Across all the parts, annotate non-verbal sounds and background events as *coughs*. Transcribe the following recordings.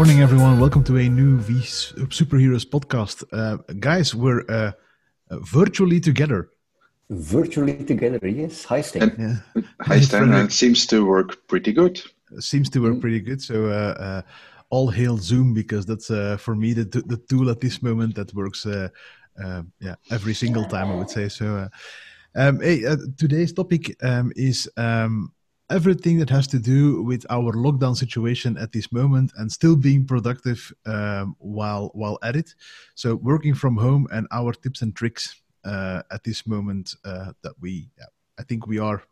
Good uh, morning, everyone. Welcome to a new V Superheroes podcast. Uh, guys, we're uh, virtually together. Virtually together, yes. Hi, Stan. Yeah. Hi, Stan. it seems to work pretty good. Seems to work mm. pretty good. So, uh, uh, all hail Zoom because that's uh, for me the, the tool at this moment that works. yeah, every single time I would say so. Um, hey, today's topic um, is um, everything that has to do with our lockdown situation at this moment and still being productive um, while while at it. So working from home and our tips and tricks uh, at this moment uh, that we, yeah, I think we are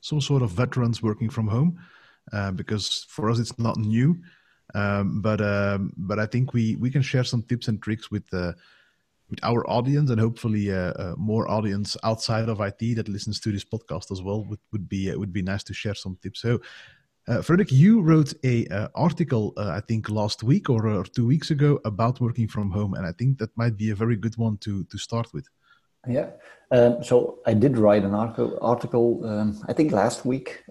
some sort of veterans working from home uh, because for us it's not new. Um, but um, but I think we we can share some tips and tricks with uh, with our audience and hopefully uh, uh, more audience outside of IT that listens to this podcast as well would, would be uh, would be nice to share some tips. So, uh, Frederiek, you wrote a uh, article uh, I think last week or, or, two weeks ago about working from home, and I think that might be a very good one to to start with. Yeah, um, so I did write an article. Article um, I think last week.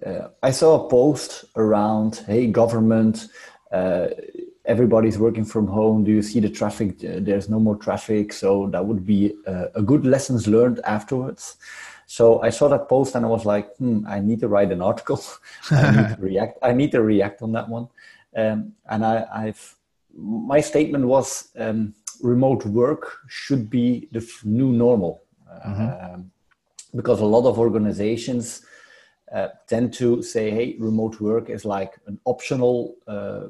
I saw a post around, hey, government everybody's working from home. Do you see the traffic? There's no more traffic. So that would be a, a good lessons learned afterwards. So i saw that post and i was like hmm, i need to write an article. *laughs* I need to *laughs* react i need to react on that one. Um, and I, i've my statement was um, remote work should be the new normal. Mm-hmm. um, because a lot of organizations uh, tend to say hey remote work is like an optional uh,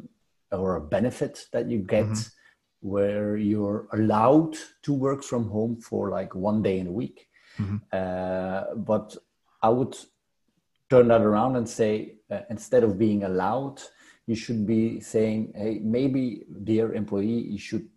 or a benefit that you get mm-hmm. where you're allowed to work from home for like one day in a week. Mm-hmm. Uh, but I would turn that around and say uh, instead of being allowed, you should be saying, hey, maybe, dear employee, you should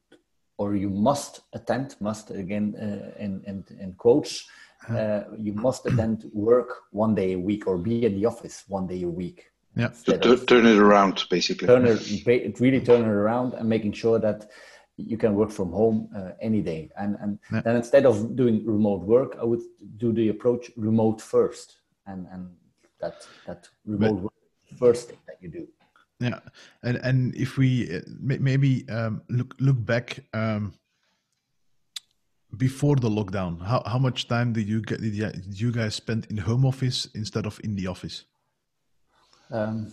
or you must attend, must again uh, in, in, in quotes, uh-huh. uh, you must attend work one day a week or be in the office one day a week yeah, to turn it around, basically. Turn it, really turn it around and making sure that you can work from home uh, any day. And and yeah. then instead of doing remote work, I would do the approach remote first, and and that that remote but, work first thing that you do. Yeah, and and if we uh, maybe um, look look back. Um, before the lockdown, how, how much time did you get, did you guys spend in home office instead of in the office? Um,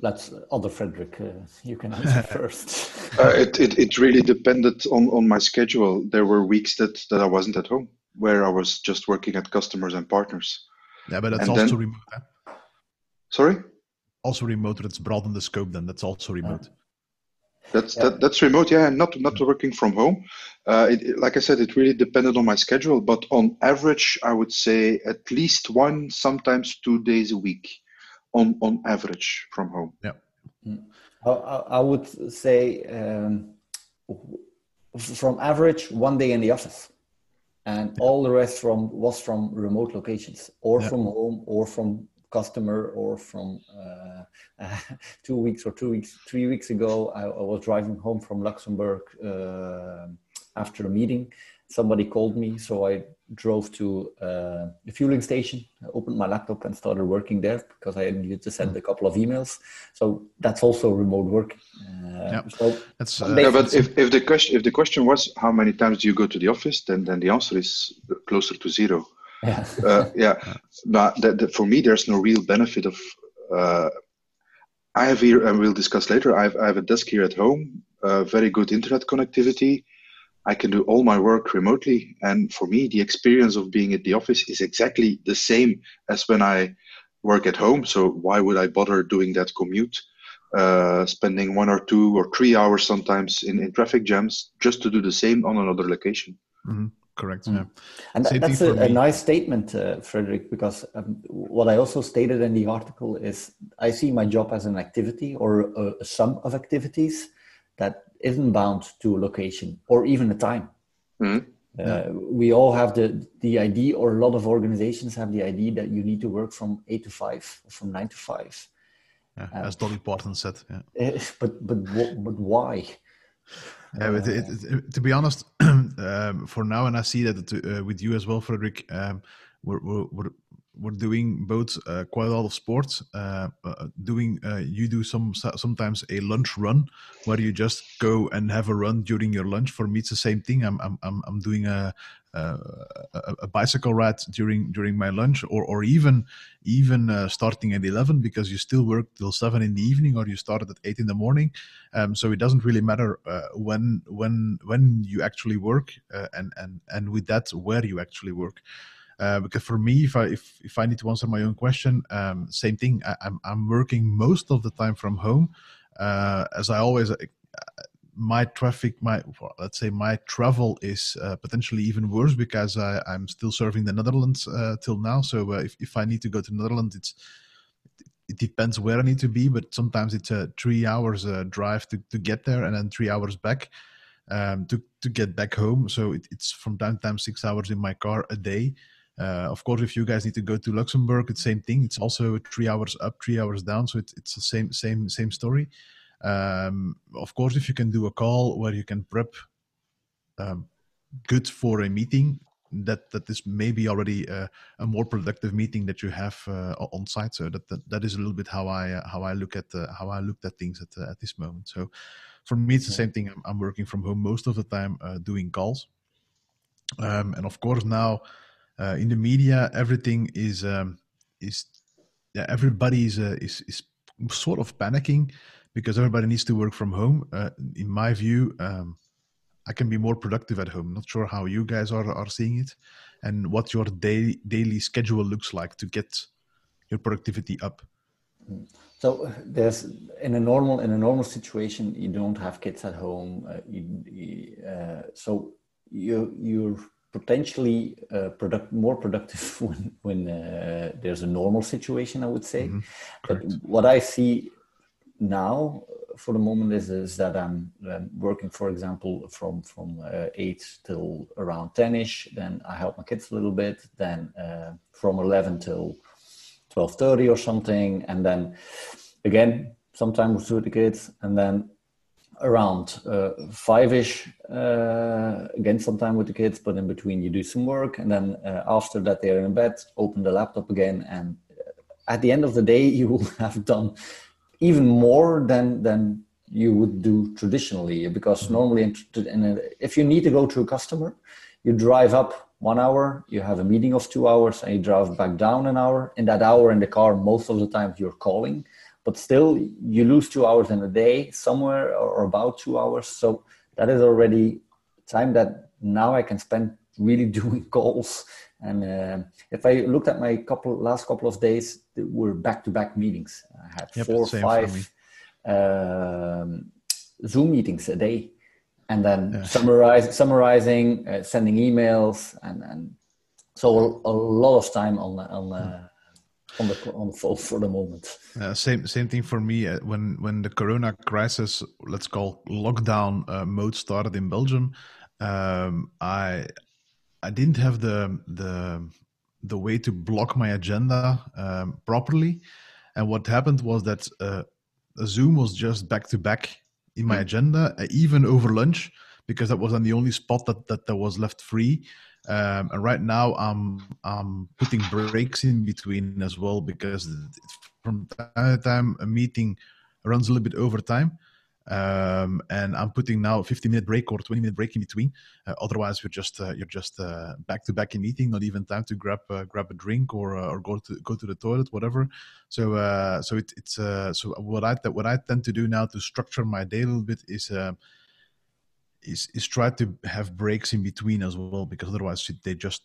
let's other Frederick, uh, you can answer *laughs* first. uh, it, it, it really depended on, on my schedule. There were weeks that, that I wasn't at home, where I was just working at customers and partners. Yeah, but that's and also then, remote. Eh? Sorry. Also remote. That's broaden the scope. Then that's also remote. That's yeah. that, that's remote, yeah, not not working from home. Uh, it, it, like I said, it really depended on my schedule, but on average, I would say at least one, sometimes two days a week on on average from home. Yeah. I, I would say um, from average one day in the office, and yeah. all the rest from was from remote locations or yeah. from home or from customer or from uh, uh, *laughs* two weeks or two weeks three weeks ago I, I was driving home from luxembourg uh, after a meeting somebody called me, so I drove to uh, the fueling station, opened my laptop, and started working there because I needed to send a couple of emails. So that's also remote work. Uh, yeah, so that's, uh, yeah, but if, if the question if the question was how many times do you go to the office, then then the answer is closer to zero. Yeah, uh, yeah. But the, the, for me, there's no real benefit of. Uh, I have here, and we'll discuss later. I have, I have a desk here at home, uh, very good internet connectivity I can do all my work remotely. And for me, the experience of being at the office is exactly the same as when I work at home. So why would I bother doing that commute? Uh, spending one or two or three hours sometimes in, in traffic jams just to do the same on another location. Mm-hmm. Correct. Mm. Yeah. And that, that's a, a, nice statement, uh, Frederick, because um, what I also stated in the article is I see my job as an activity or a, a sum of activities that isn't bound to a location or even a time. Mm-hmm. Uh, we all have the the idea, or a lot of organizations have the idea that you need to work from eight to five, from nine to five. Yeah, uh, as Dolly Parton said. Yeah. *laughs* Eh, but but but why? Yeah, but it, it, to be honest, *clears throat* um, for now, and I see that uh, with you as well, Frederick, um, we're, we're, we're, we're doing both uh, quite a lot of sports. Uh, uh, doing uh, you do some sometimes a lunch run where you just go and have a run during your lunch. For me, it's the same thing. I'm I'm I'm doing a a, a bicycle ride during during my lunch, or or even even uh, starting at eleven because you still work till seven in the evening, or you started at eight in the morning. Um, so it doesn't really matter uh, when when when you actually work, and and and with that where you actually work. Uh, because for me, if I if, if I need to answer my own question, um, same thing. I, am I'm, I'm working most of the time from home, uh, as I always. Uh, my traffic, my let's say my travel is uh, potentially even worse because I, I'm still serving the Netherlands uh, till now. So if if I need to go to the Netherlands, it's it depends where I need to be, but sometimes it's a three hours drive to, to get there and then three hours back um, to, to get back home. So it, it's from time to time six hours in my car a day. Uh, of course, if you guys need to go to Luxembourg, it's same thing. It's also three hours up, three hours down. So it's it's the same same same story. Um, of course, if you can do a call where you can prep um, good for a meeting, that that is maybe already a, a more productive meeting that you have uh, on site. So that, that that is a little bit how I uh, how I look at uh, how I looked at things at uh, at this moment. So for me, it's the same thing. I'm, I'm working from home most of the time, uh, doing calls, um, and of course now uh, in the media, everything is um, is yeah, everybody is, uh, is is sort of panicking because everybody needs to work from home. Uh, in my view, um, I can be more productive at home. Not sure how you guys are are seeing it, and what your daily daily schedule looks like to get your productivity up. So there's in a normal in a normal situation, you don't have kids at home. Uh, you, uh, so you you're potentially uh, product, more productive *laughs* when, when uh, there's a normal situation, I would say. Mm-hmm. But what I see now for the moment is, is that I'm, I'm working, for example, from, from uh, 8 till around 10ish. Then I help my kids a little bit. Then uh, from 11 till 12.30 or something. And then again, sometimes with the kids. And then around uh, five-ish uh, again sometime with the kids but in between you do some work and then uh, after that they're in bed open the laptop again and at the end of the day *laughs* you will have done even more than than you would do traditionally because mm-hmm. normally in, in a, if you need to go to a customer you drive up one hour you have a meeting of two hours and you drive back down an hour in that hour in the car most of the time you're calling but still you lose two hours in a day somewhere or about two hours. So that is already time that now i can spend really *laughs* doing calls. And uh, if i looked at my couple last couple of days were back-to-back meetings. I had yep, four or five um, zoom meetings a day. And then yeah. summarize, summarizing uh, sending emails and, and so a, a lot of time on on uh, on the on the phone for the moment. Uh, same same thing for me. Uh, when when the Corona crisis, let's call lockdown uh, mode started in Belgium, um, I I didn't have the the the way to block my agenda um, properly, and what happened was that uh, Zoom was just back to back in my mm. agenda, uh, even over lunch, because that was on the only spot that that, that was left free. Um, and right now, I'm I'm putting breaks in between as well because from time to time a meeting runs a little bit over time. Um, and I'm putting now a 15 minute break or 20 minute break in between. Uh, otherwise, you're just uh, you're just back to back in meeting, not even time to grab uh, grab a drink or uh, or go to go to the toilet, whatever. So uh, so it, it's uh, so what I what I tend to do now to structure my day a little bit is is is try to have breaks in between as well because otherwise they just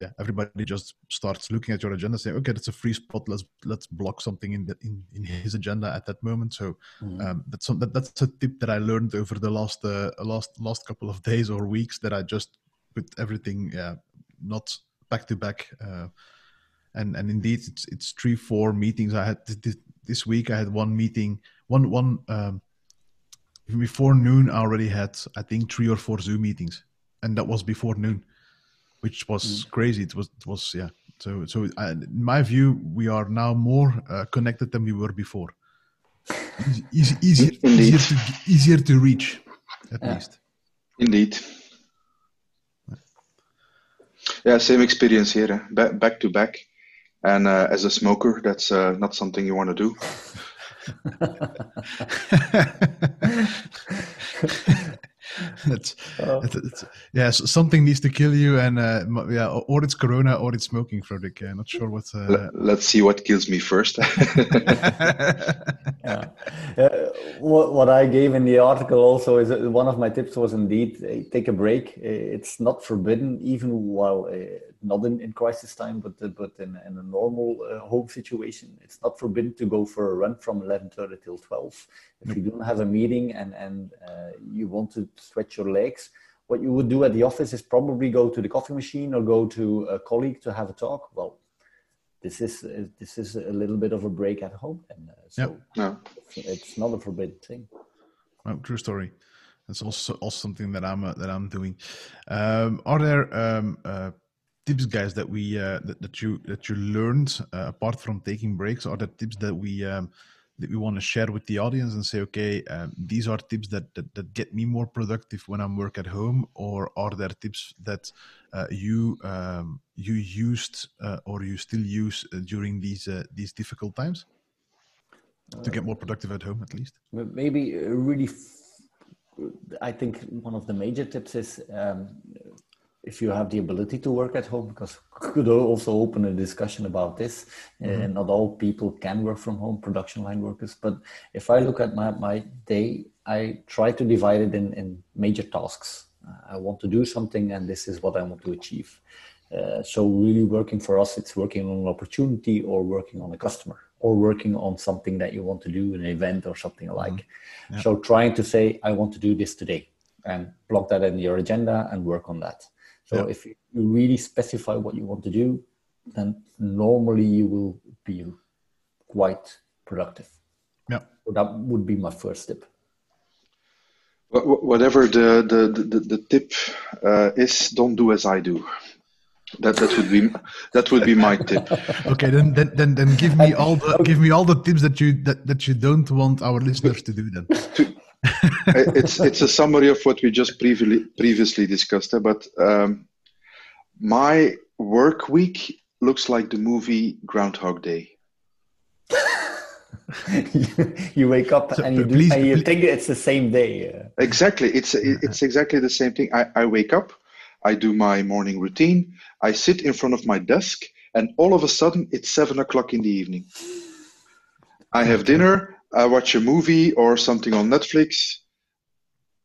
yeah everybody just starts looking at your agenda saying okay that's a free spot. Let's let's block something in the in, in his agenda at that moment. So mm-hmm. um, that's some, that, that's a tip that I learned over the last uh, last last couple of *laughs* days or weeks that I just put everything uh, not back to back uh, and and indeed it's it's three four meetings. I had this, this week I had one meeting one one um, before noon, I already had I think three or four Zoom meetings, and that was before noon, which was mm. crazy. It was it was yeah. So so I, in my view, we are now more uh, connected than we were before. Easy, *laughs* easier, easier to easier to reach, at yeah. least. Indeed. Yeah, same experience here. Back back to back. And uh, as a smoker, that's uh, not something you want to do. *laughs* that's, uh, that's, yeah. something needs to kill you, and uh, yeah, or it's Corona or it's smoking, Frederick. Uh, not sure what. Uh... Let's see what kills me first. *laughs* yeah. Uh, what, what I gave in the article also is one of my tips was indeed uh, take a break. It's not forbidden, even while not in, in crisis time, but but in, in a normal home situation. It's not forbidden to go for a run from eleven thirty till twelve. If you don't have a meeting and and you want to stretch your legs. What you would do at the office is probably go to the coffee machine or go to a colleague to have a talk. Well, this is uh, this is a little bit of a break at home, and uh, so yep. no. it's not a forbidden thing. Well, true story. That's also also something that I'm uh, that I'm doing. Um, are there um, uh, tips, guys, that we uh, that, that you that you learned uh, apart from taking breaks? Are the tips that we um, that we want to share with the audience and say, okay, um, these are tips that, that, that get me more productive when I'm work at home, or are there tips that uh, you um, you used uh, or you still use uh, during these uh, these difficult times to get more productive at home, at least? Maybe really. I think one of the major tips is um, if you have the ability to work at home, because *laughs* could also open a discussion about this. Mm-hmm. And not all people can work from home, production line workers. But if I look at my, my day, I try to divide it in, in major tasks. Uh, I want to do something, and this is what I want to achieve. Uh, so really working for us, it's working on an opportunity or working on a customer or working on something that you want to do, an event or something mm-hmm. like. Mm-hmm. So trying to say, I want to do this today and block that in your agenda and work on that. So yeah. if you really specify what you want to do, then normally you will be quite productive. Yeah. So that would be my first tip. Whatever the the, the, the tip uh, is, don't do as I do. That that would be that would be my tip. *laughs* okay, then then then, then give me all the give me all the tips that you that, that you don't want our listeners to do then. It's it's a summary of what we just previously previously discussed. Eh, but um, my work week looks like the movie Groundhog Day. you, *laughs* you, wake up so, and you, do, please, and you think it's the same day. Exactly, it's it's exactly the same thing. I, I wake up, I do my morning routine, I sit in front of my desk, and all of a sudden it's seven o'clock in the evening. I have dinner, I watch a movie or something on Netflix,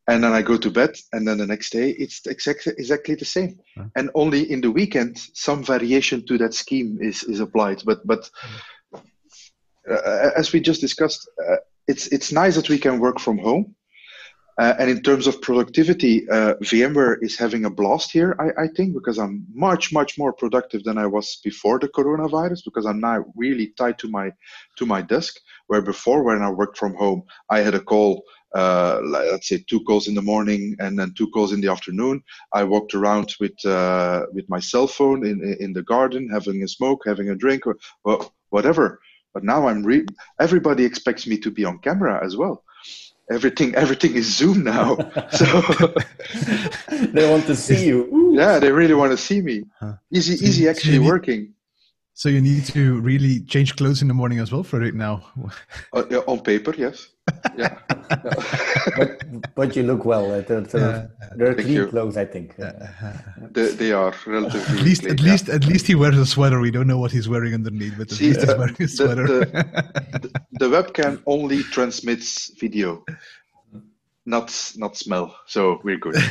and then I go to bed, and then the next day it's exactly exactly the same. And only in the weekend some variation to that scheme is is applied. But but uh, as we just discussed, uh, it's it's nice that we can work from home. Uh, and in terms of productivity, uh, VMware is having a blast here, I, I, think, because I'm much, much more productive than I was before the coronavirus, because I'm now really tied to my to my desk. Where before, when I worked from home, I had a call, uh, let's say two calls in the morning and then two calls in the afternoon. I walked around with uh, with my cell phone in in the garden, having a smoke, having a drink, or, or whatever. But now I'm re- everybody expects me to be on camera as well everything everything is zoom now. *laughs* So *laughs* they want to see you. Ooh. yeah they really want to see me. Huh. easy so easy actually so need, working. So you need to really change clothes in the morning as well for it now. Uh, on paper yes yeah. *laughs* But but you look well. Uh, they're, they're, they're clean you. clothes i think. They, they are relatively at least clean, at yeah. least at least he wears a sweater. We don't know what he's wearing underneath but at See, least he's wearing a sweater. the, the, *laughs* the webcam only transmits video not not smell. So we're good. *laughs*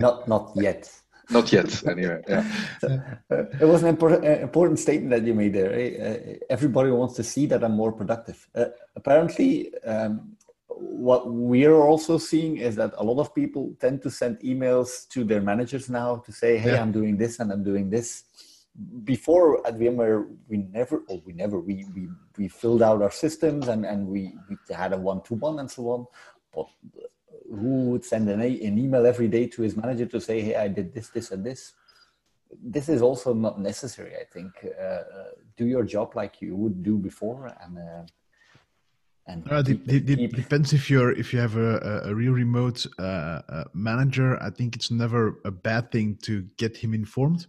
Not not yet not yet, anyway. Yeah. Uh, it was an important, uh, important statement that you made there. Uh, everybody wants to see that I'm more productive. Uh, apparently, um, what we're also seeing is that a lot of people tend to send emails to their managers now to say, "Hey, yeah. I'm doing this and I'm doing this." Before at VMware, we never, or we never, we we, we filled out our systems and and we, we had a one to one and so on. But who would send an, an email every day to his manager to say, "Hey, I did this, this, and this." This is also not necessary. I think uh, uh, do your job like you would do before, and uh, and uh, keep, it, keep... depends if you're if you have a, a real remote uh, uh, manager. I think it's never a bad thing to get him informed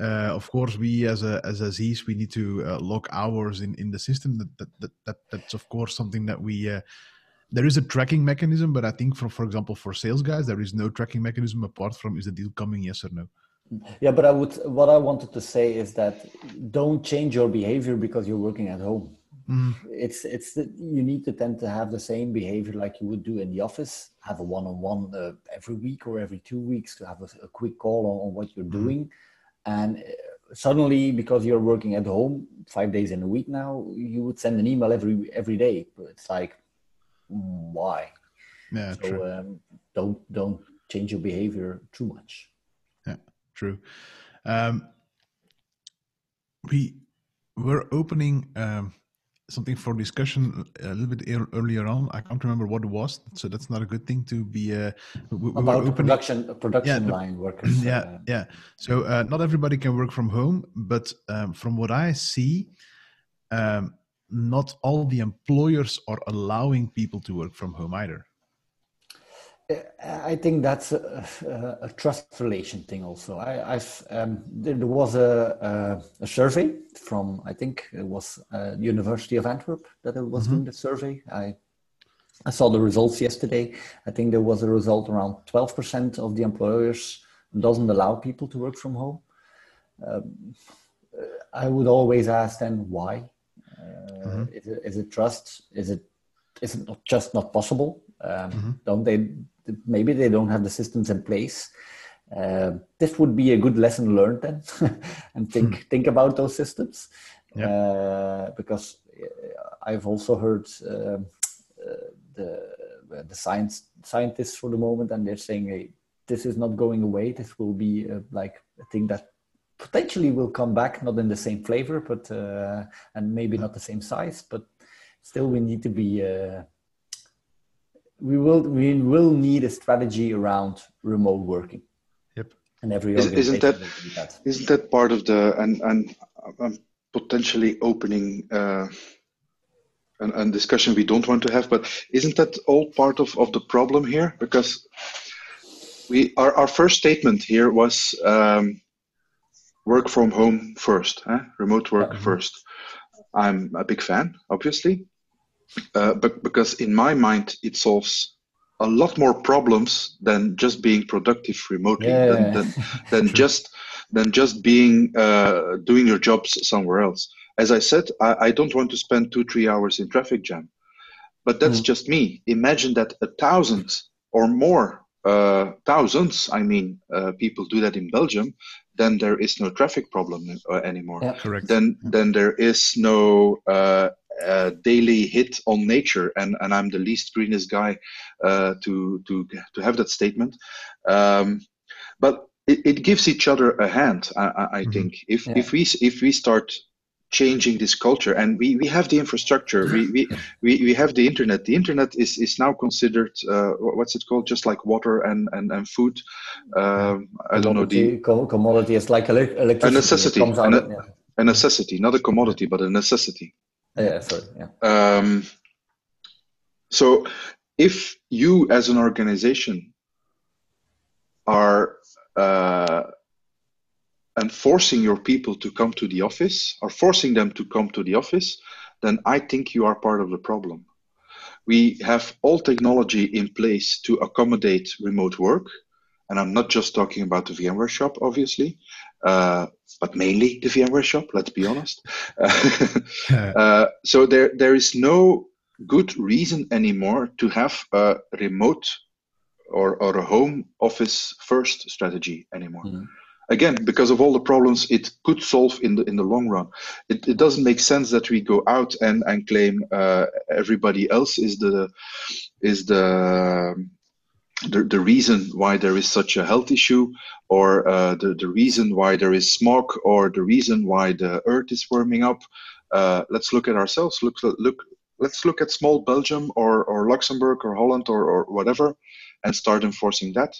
uh, of course, we as a as SEs, we need to uh, log hours in, in the system. That, that, that, that that's of course something that we uh, there is a tracking mechanism, but I think for for example for sales guys, there is no tracking mechanism apart from is the deal coming yes or no. Yeah, but I would what I wanted to say is that don't change your behavior because you're working at home. Mm. It's it's the, you need to tend to have the same behavior like you would do in the office. Have a one-on-one uh, every week or every two weeks to have a, a quick call on, on, what you're mm-hmm. doing, and uh, suddenly because you're working at home five days in a week now, you would send an email every every day. It's like, why? Yeah, so true. Um, don't don't change your behavior too much. Yeah, true. Um, we were opening. Um, something for discussion a little bit earlier on. I can't remember what it was, so that's not a good thing to be. Uh, we, About we production, production yeah, line workers. *clears throat* Yeah, uh, yeah. So uh, not everybody can work from home, but um, from what I see, um, not all the employers are allowing people to work from home either. I think that's a, a, a, trust relation thing. Also, I, um, there, was a, a, survey from I think it was uh, University of Antwerp that it was mm-hmm. doing the survey. I I saw the results yesterday. I think there was a result around twelve percent of the employers doesn't allow people to work from home. Um, I would always ask then why. Uh, mm-hmm. is, it, is it trust? Is it is it not just not possible? Um, mm-hmm. Don't they maybe they don't have the systems in place. Uh, this would be a good lesson learned then, *laughs* and think hmm. think about those systems, yeah. uh, because uh, I've also heard um, uh, the the science scientists for the moment, and they're saying, "Hey, this is not going away. This will be uh, like a thing that potentially will come back, not in the same flavor, but uh, and maybe not the same size, but still we need to be we will we will need a strategy around remote working. Yep. And every isn't that, that isn't that part of the and and um, potentially opening uh, an, an discussion we don't want to have, but isn't that all part of, of the problem here? Because we our, our first statement here was um, work from home first, huh? remote work mm-hmm. first. I'm a big fan, obviously, uh, but because in my mind it solves a lot more problems than just being productive remotely yeah. than, *laughs* than, than just than just being uh, doing your jobs somewhere else as i said I, I, don't want to spend two three hours in traffic jam but that's mm. just me imagine that a thousand or more uh, thousands i mean uh, people do that in belgium then there is no traffic problem uh, anymore yeah. Correct. then then there is no uh, uh, daily hit on nature, and, and I'm the least greenest guy uh, to to to have that statement. Um, but it, it, gives each other a hand. I, I mm-hmm. think if yeah. if we if we start changing this culture. And we, we have the infrastructure. We, we, we, we have the internet. The internet is, is now considered uh, what's it called? Just like water and, and, and food. Um, i don't know the commodity is like electricity. A necessity. a, yeah. a necessity. Not a commodity but a necessity. Yeah, sorry. Yeah. Um, so if you as an organization are uh, enforcing your people to come to the office or forcing them to come to the office, then I think you are part of the problem. We have all technology in place to accommodate remote work. And I'm not just talking about the VMware shop, obviously, uh, but mainly the VMware shop. Let's be honest. *laughs* *laughs* uh, so there there is no good reason anymore to have a remote or, or a home office first strategy anymore. Mm-hmm. Again, because of all the problems it could solve in the in the long run, it, it doesn't make sense that we go out and and claim uh, everybody else is the is the the, the reason why there is such a health issue or uh, the, the reason why there is smog or the reason why the earth is warming up. Uh, let's look at ourselves. Look look let's look at small belgium or, or luxembourg or holland or, or whatever and start enforcing that.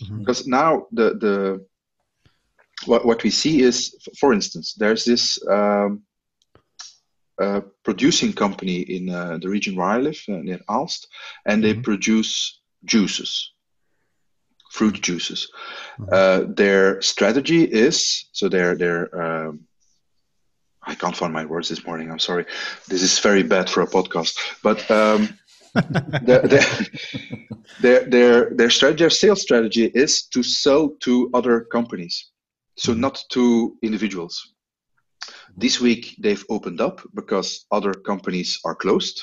Mm-hmm. because now the the what, what we see is for instance there's this um, uh, producing company in uh, the region where I live, uh, near Aalst, and they mm-hmm. produce juices, fruit juices. Mm-hmm. Uh, their strategy is so their their um, I can't find my words this morning. I'm sorry. This is very bad for a podcast. But um, *laughs* their, their, their, their, strategy, their sales strategy is to sell to other companies, so mm-hmm. not to individuals. This week they've opened up because other companies are closed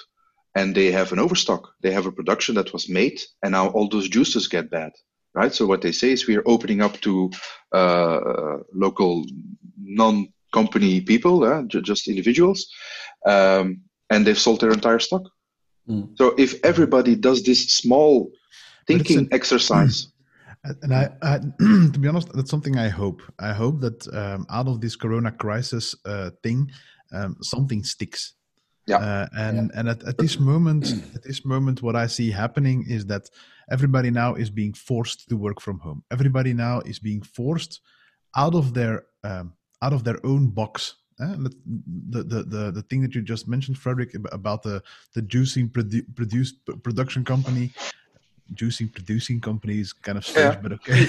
and they have an overstock. They have a production that was made, and now all those juices get bad, right? So what they say is we are opening up to uh, local non company people, uh, just individuals, um, and they've sold their entire stock. Mm. So if everybody does this small thinking an, exercise. And I, I *clears throat* to be honest, that's something I hope. I hope that um, out of this Corona crisis uh, thing, um, something sticks. Yeah. Uh, and yeah. and at, at this moment, *clears throat* at this moment, what I see happening is that everybody now is being forced to work from home. Everybody now is being forced out of their um, out of their own box uh, the, the, the, the thing that you just mentioned, Frederick, about the, the juicing produ- produced production company, juicing producing companies kind of strange, yeah. but okay.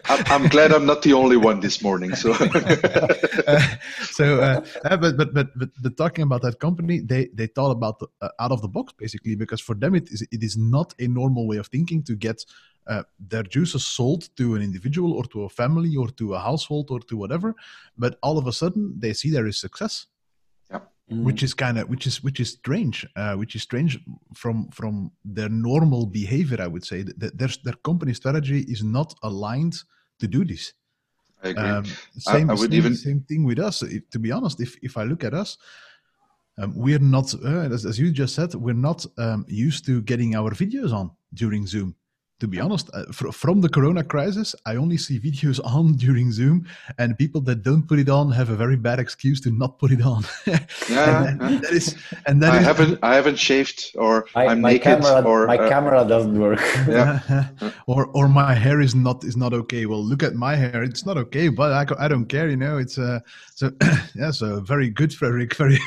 *laughs* I'm, I'm, *laughs* glad I'm not the only one this morning. So, *laughs* uh, so, uh, but, but but but but talking about that company, they they thought about the, uh, out of the box basically because for them it is it is not a normal way of thinking to get uh, their juices sold to an individual or to a family or to a household or to whatever but all of a sudden they see there is success mm. which is kind of which is which is strange uh, which is strange from from their normal behavior i would say that their, their company strategy is not aligned to do this I agree. Um, same, I, I would same, even same thing with us. If, to be honest, if if I look at us, um, we're not, uh, as, as, you just said, we're not um, used to getting our videos on during Zoom to be honest, uh, fr- from the Corona crisis, I only see videos *laughs* on during Zoom, and people that don't put it on have a very bad excuse to not put it on. *laughs* yeah, and, that is, and that I is, haven't, I haven't shaved, or I, am naked, camera, or my uh, camera doesn't work. *laughs* Yeah. or or my hair is not is not okay. Well, look at my hair; it's not okay, but I, I don't care. You know, it's uh, so *coughs* yeah, so very good, Frederick, very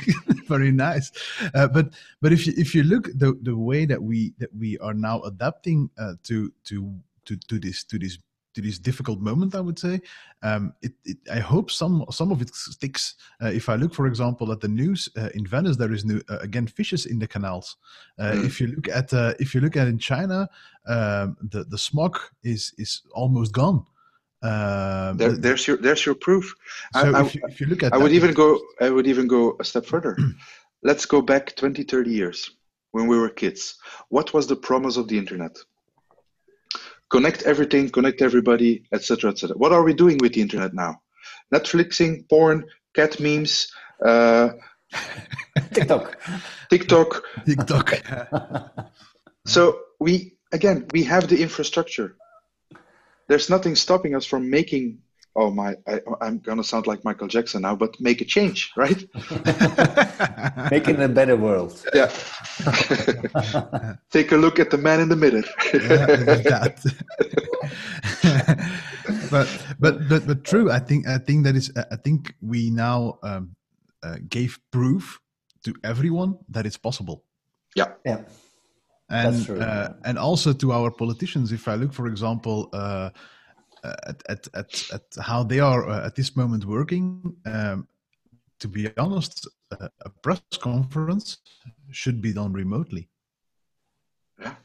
very nice. Uh, but but if you if you look the the way that we that we are now adapting uh, to to to to this to this to this difficult moment i would say um, it, it, i hope some some of it sticks uh, if i look for example at the news uh, in venice there is new uh, again fishes in the canals uh, mm. if you look at uh, if you look at in china um, the the smog is is almost gone um, there, there's your there's your proof. So I, if, you, if, you, look at, I that, would even go. I would even go a step further. *clears throat* Let's go back 20, 30 years when we were kids. What was the promise of the internet? Connect everything, connect everybody, etc., etc. What are we doing with the internet now? Netflixing, porn, cat memes, uh, *laughs* TikTok, TikTok, TikTok. *laughs* so we again we have the infrastructure. There's nothing stopping us from making oh my I, am gonna sound like michael jackson now but make a change right? *laughs* Making a better world. Yeah. *laughs* Take a look at the man in the middle mirror *laughs* but but but but true i think i think that is i think we now um, uh, gave proof to everyone that it's possible. Yeah. Yeah. And uh, and also to our politicians. If i look for example uh, at, at, at, at how they are uh, at this moment working, um, to be honest, uh, a press conference should be done remotely. Yeah.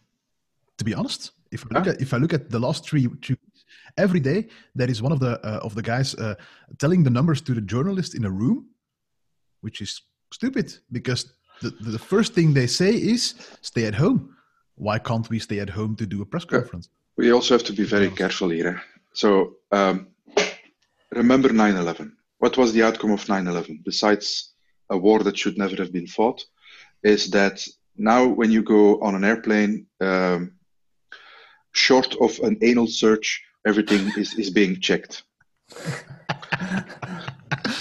To be honest, if I look yeah. at if I look at the last three, three every day there is one of the uh, of the guys uh, telling the numbers to the journalist in a room, which is stupid because the, the first thing they say is stay at home. Why can't we stay at home to do a press conference? We also have to be very careful here. So um, remember 9/11. What was the outcome of 9/11? Besides a war that should never have been fought, is that now when you go on an airplane, um, short of an anal search, everything is, is being checked.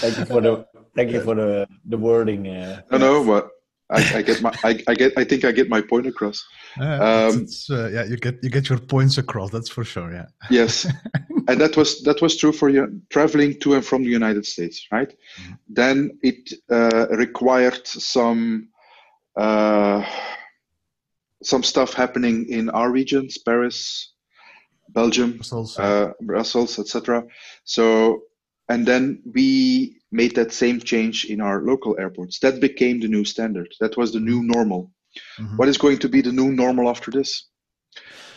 thank you for the thank you for the the wording. Uh, no, no, but I, I, get my I, I, get I think I get my point across. Uh, um, it's, it's, uh, yeah, you get you get your points across. That's for sure. Yeah. yes, *laughs* and that was that was true for you traveling to and from the United States, right? Mm-hmm. Then it uh, required some uh, some stuff happening in our regions, Paris, Belgium, Brussels, uh, Brussels etc. So, and then we made that same change in our local airports. That became the new standard. That was the new normal. Mm-hmm. What is going to be the new normal after this?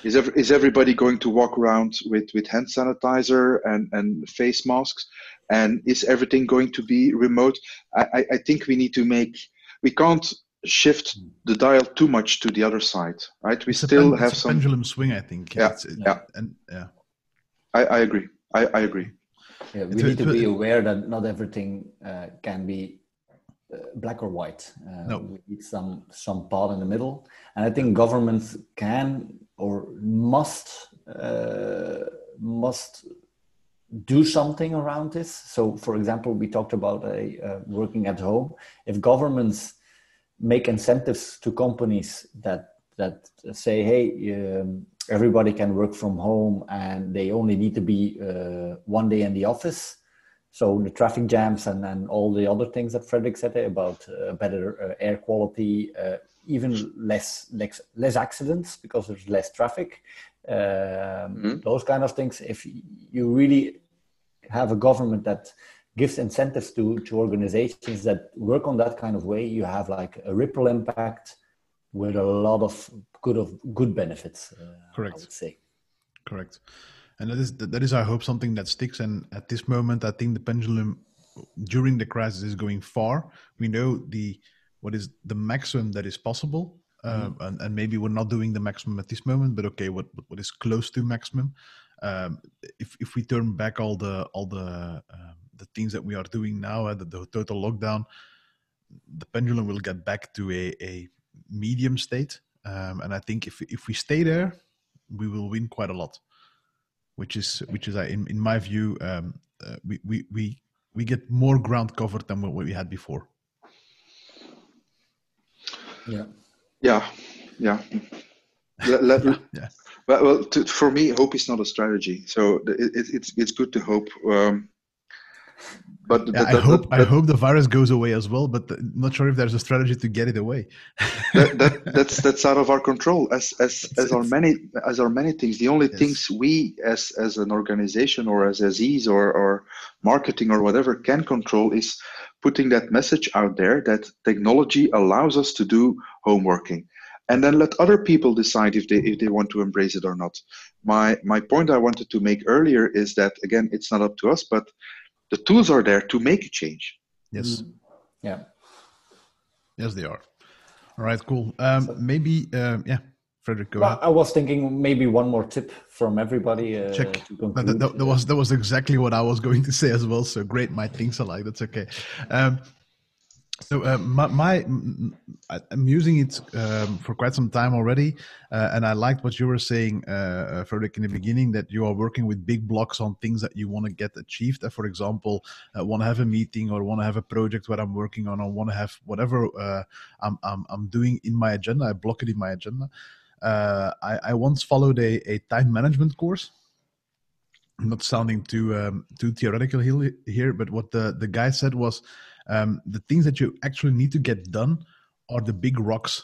Is, every, is everybody going to walk around with, with hand sanitizer and, and face masks? And is everything going to be remote? I, I think we need to make, we can't shift the dial too much to the other side, right? We it's still pen, have some pendulum swing. I think. Yeah, it, yeah, and yeah. I, I agree. I, I agree. Yeah, we need to be aware that not everything uh, can be uh, black or white. Uh, no. We need some some part in the middle, and I think governments can or must uh, must do something around this. So, for example, we talked about a uh, working at home. If governments make incentives to companies that that say, hey, um, everybody can work from home and they only need to be uh, one day in the office. So the traffic jams and, and all the other things that Frederick said about uh, better uh, air quality, uh, even less, less less accidents because there's less traffic. Um, mm-hmm. Those kind of things. If you really have a government that gives incentives to, to organizations that work on that kind of way, you have like a ripple impact with a lot of good of good benefits. Uh, Correct. I would say. Correct. And that is that is I hope something that sticks. And at this moment, I think the pendulum during the crisis is going far. We know the what is the maximum that is possible, mm-hmm. um, and, and maybe we're not doing the maximum at this moment. But okay, what what is close to maximum? Um, if if we turn back all the all the um, the things that we are doing now, uh, the, the, total lockdown, the pendulum will get back to a, a medium state. Um, and I think if if we stay there, we will win quite a lot. Which is which is uh, in in my view, um, uh, we we we we get more ground covered than what we had before. Yeah. Yeah. Yeah. let, let, *laughs* yeah. Well, well to, for me, hope is not a strategy. So it, it, it's it's good to hope. Um, but, yeah, I hope I hope the virus goes away as well, but uh, not sure if there's a strategy to get it away. that, that, *laughs* that's that's out of our control. As as as our many as our many things, the only yes. things we as as an organization or as SEs or or marketing or whatever can control is putting that message out there that technology allows us to do homeworking and then let other people decide if they if they want to embrace it or not my my point i wanted to make earlier is that again it's not up to us but the tools are there to make a change. Yes. Mm. Yeah. Yes, they are. All right, cool. Um, so, maybe, um, yeah, Frederick, go well, ahead. I was thinking maybe one more tip from everybody. Uh, Check. That, that, that, was that was exactly what I was going to say as well. So great, my things alike. That's okay. Um, so uh, my, my, I'm using it um, for quite some time already, uh, and I liked what you were saying, uh, uh Frederick, in the beginning that you are working with big blocks on things that you want to get achieved. Uh, for example, uh, want to have a meeting or want to have a project where I'm working on, or want to have whatever I'm, I'm, I'm doing in my agenda. I block it in my agenda. I, I once followed a, a time management course. Not sounding too um, too theoretical here, but what the the guy said was um, the things that you actually need to get done are the big rocks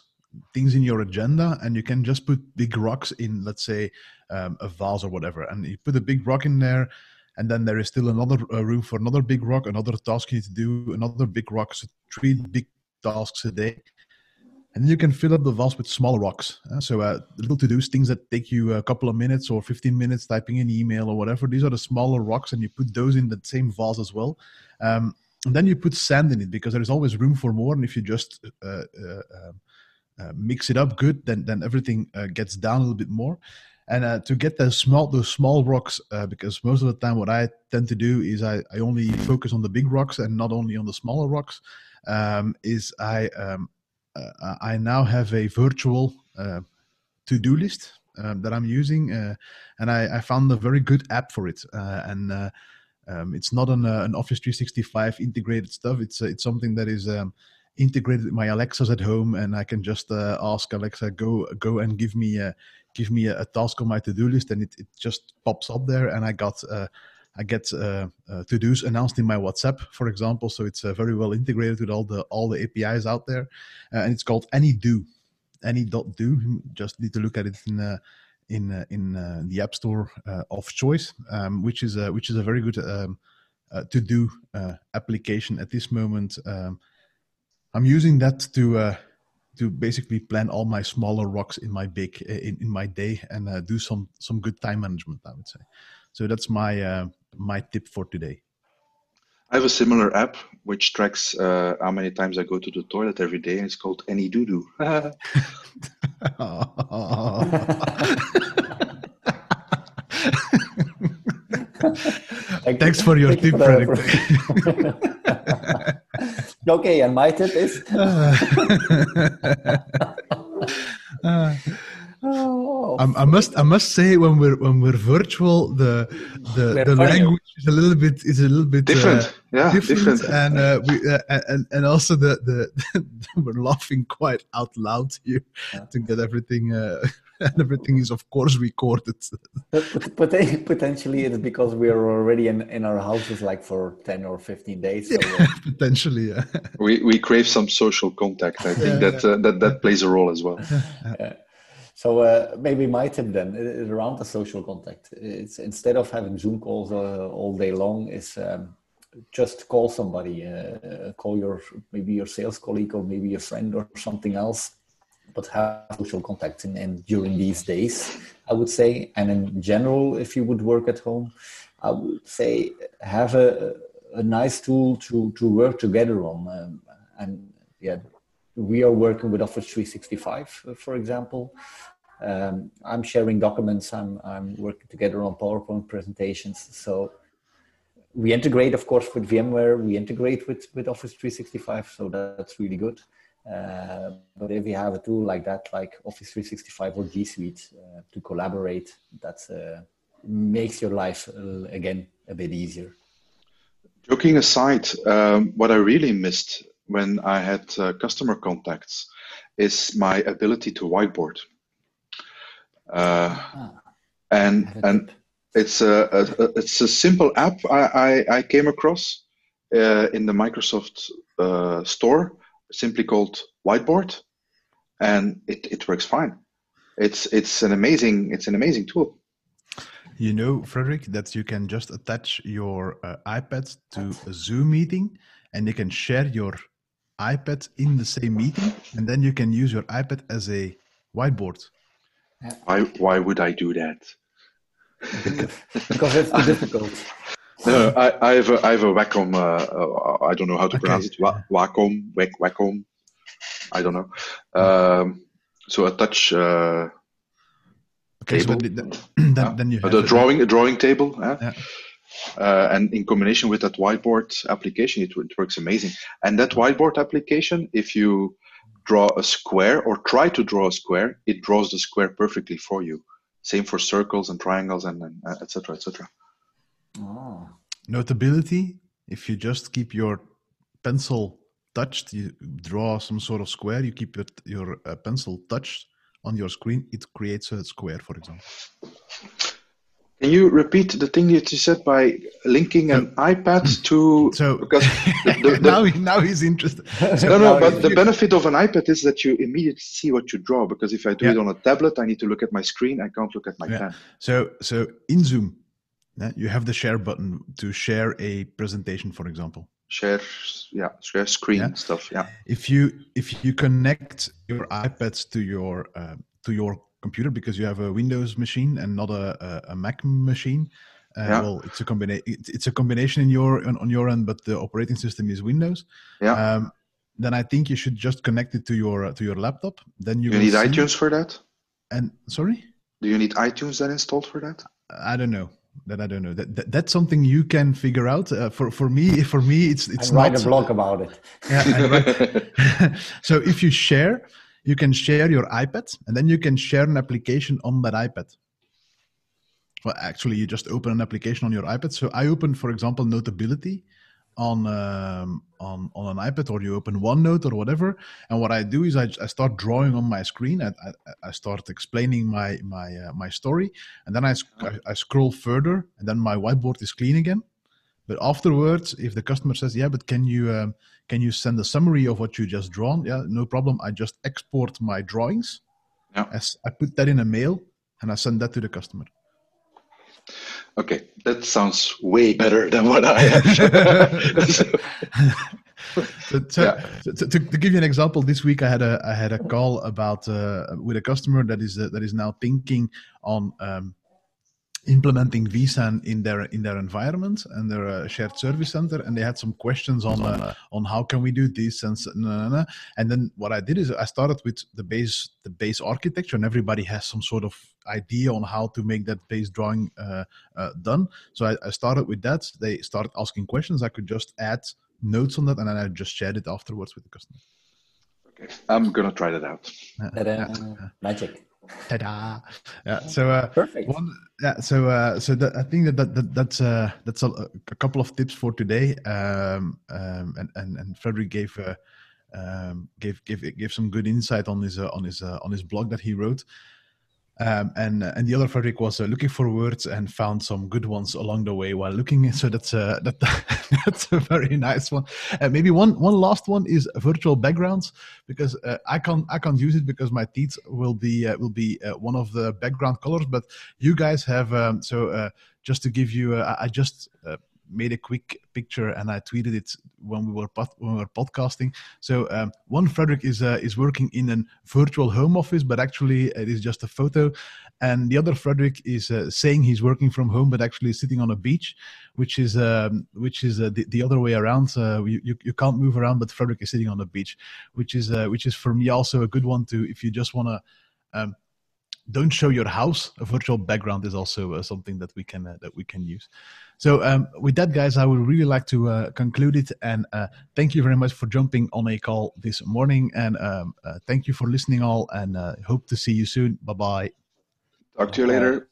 things in your agenda and you can just put big rocks in let's say um, a vase or whatever. And you put a big rock in there and then there is still another uh, room for another big rock another task you need to do another big rock so three big tasks a day. And you can fill up the vase with small rocks. Uh, so uh, little to do things that take you a couple of minutes or 15 minutes typing an email or whatever. These are the smaller rocks and you put those in the same vase as well. Um, and then you put sand in it because there is always room for more. And if you just uh, uh, um, uh, mix it up good, then then everything uh, gets down a little bit more. And uh, to get those small those small rocks, because most of the time what I tend to do is I, I only focus on the big rocks and not only on the smaller rocks. Um, is I um, I now have a virtual to do list um, that I'm using, and I, I, found a very good app for it. and um, it's not an, uh, an Office 365 integrated stuff. It's uh, it's something that is um, integrated my Alexas at home, and I can just uh, ask Alexa go go and give me a, give me a, a task on my to do list, and it, it just pops up there, and I got. Uh, I get uh, uh, to dos announced in my WhatsApp, for example, so it's very well integrated with all the all the APIs out there, and it's called AnyDo, any dot do. Just need to look at it in in uh, in uh, the App Store uh, of choice, um, which is a, which is a very good um, uh, to do uh, application at this moment. Um, I'm using that to uh, to basically plan all my smaller rocks in my big in, in my day and do some some good time management. I would say. So that's my my tip for today. I have a similar app which tracks uh, how many times I go to the toilet every day, and it's called AnyDoDo. *laughs* *laughs* Thanks for your tip, Frederiek. *laughs* okay, and my tip is. *laughs* *laughs* uh, I, I, must I must say when we're when we're virtual the the, the language is a little bit is a little bit different. Uh, yeah different, different. and uh, we uh, and and also the the *laughs* we're laughing quite out loud here yeah. to get everything uh, *laughs* and everything is of course recorded. But, but, but, *laughs* potentially it's because we are already in, in our houses like for 10 or 15 days so yeah, potentially yeah. We we crave some social contact. I think yeah, that uh, that that plays a role as well so uh, maybe my tip then is around the social contact. It's instead of having Zoom calls uh, all day long, is um, just call somebody, uh, call your maybe your sales colleague or maybe a friend or something else, but have social contact. And, and during these days, I would say, and in general, if you would work at home, I would say have a, a nice tool to to work together on. Um, and yeah, we are working with Office 365, for example. Um, I'm sharing documents. I'm I'm working together on PowerPoint presentations. So we integrate, of course, with VMware. We integrate with with Office 365. So that's really good. Uh, but if you have a tool like that, like Office 365 or G Suite, uh, to collaborate, that uh, makes your life uh, again a bit easier. Joking aside, um, what I really missed when I had uh, customer contacts is my ability to whiteboard. Uh, ah, and and it's a, a, it's a simple app I, I, I came across uh, in the Microsoft uh, store, simply called Whiteboard, and it, it works fine. It's it's an amazing it's an amazing tool. You know, Frederiek, that you can just attach your uh, iPad to a Zoom meeting, and you can share your iPad in the same meeting, and then you can use your iPad as a whiteboard. Why, why would I do that? because it's difficult. *laughs* No, I, I, have a, I have a Wacom. Uh, uh, I don't know how to okay. pronounce it. Wacom, Wac, Wacom. I don't know. Um, so a touch uh, okay, table. So *clears throat* then, then, then you have the drawing, a drawing table. Yeah. Uh, and in combination with that whiteboard application, it, it works amazing. And that whiteboard application, if you draw a square or try to draw a square, it draws the square perfectly for you. Same for circles and triangles and etc. etc. Oh. Notability: If you just keep your pencil touched, you draw some sort of square. You keep it, your uh, pencil touched on your screen. It creates a square, for example. Can you repeat the thing that you said by linking an iPad *laughs* to? So *laughs* because the, the, *laughs* now, now he's interested. So no, no, but the benefit of an iPad is that you immediately see what you draw. Because if I do yeah. it on a tablet, I need to look at my screen. I can't look at my yeah. pen. So, so in Zoom, you have the share button to share a presentation, for example. Share, yeah, share screen yeah. stuff. Yeah. If you if you connect your iPads to your uh, to your computer because you have a Windows machine and not a, a, a Mac machine. Uh, yeah. Well, it's a combination. It's a combination in your on, on, your end, but the operating system is Windows. Yeah. Um, then I think you should just connect it to your uh, to your laptop. Then you, you need see... iTunes for that. And sorry. Do you need iTunes then installed for that? I don't know. That I don't know. That, that that's something you can figure out. Uh, for for me, for me, it's it's I write not, a blog about it. Yeah. *laughs* *laughs* so if you share, you can share your iPad and then you can share an application on that iPad. Well, actually, you just open an application on your iPad. So I open, for example, Notability on um, on on an iPad, or you open OneNote or whatever. And what I do is I, I start drawing on my screen. I, I, I start explaining my my uh, my story, and then I, I, I scroll further, and then my whiteboard is clean again. But afterwards, if the customer says, "Yeah, but can you um, can you send a summary of what you just drawn?" Yeah, no problem. I just export my drawings. Yeah. As I put that in a mail, and I send that to the customer. Okay, that sounds way better than what I have. *laughs* so, *laughs* to, yeah. to, to, to, give you an example, this week I had a I had a call about uh, with a customer that is uh, that is now thinking on um, implementing vSAN in their in their environment and their uh, shared service center, and they had some questions on uh, on how can we do this and nah, nah, nah. and then what I did is I started with the base the base architecture, and everybody has some sort of idea on how to make that base drawing uh, uh done. So I, I, started with that. They started asking questions. I could just add notes on that, and then I just shared it afterwards with the customer. Okay, I'm gonna try that out. Magic. Ta-da! Yeah. So uh, perfect. One, yeah. So uh, so that, I think that, that, that that's uh, that's a, a, couple of tips for today. Um, um, and and and Frederiek gave uh, um, gave gave gave some good insight on his uh, on his uh, on his blog that he wrote. Um, and and the other Frederiek was uh, looking for words and found some good ones along the way while looking. *laughs* So that's uh, that *laughs* that's a very nice one. Uh, maybe one one last one is virtual backgrounds because uh, I can't I can't use it because my teeth will be uh, will be uh, one of the background colors. But you guys have um, so just to give you I just made a quick picture and I tweeted it when we were pod- when we were podcasting. So um, one Frederiek is uh, is working in a virtual home office, but actually it is just a photo. And the other Frederiek is uh, saying he's working from home, but actually sitting on a beach, which is um, which is uh, the, the other way around. You, you, you can't move around, but Frederiek is sitting on a beach, which is uh, which is for me also a good one to if you just want to. Um, don't show your house. A virtual background is also uh, something that we can uh, that we can use. So um, with that, guys, I would really like to uh, conclude it and uh, thank you very much for jumping on a call this morning and um, uh, thank you for listening all and uh, hope to see you soon. Bye bye. Talk to you later.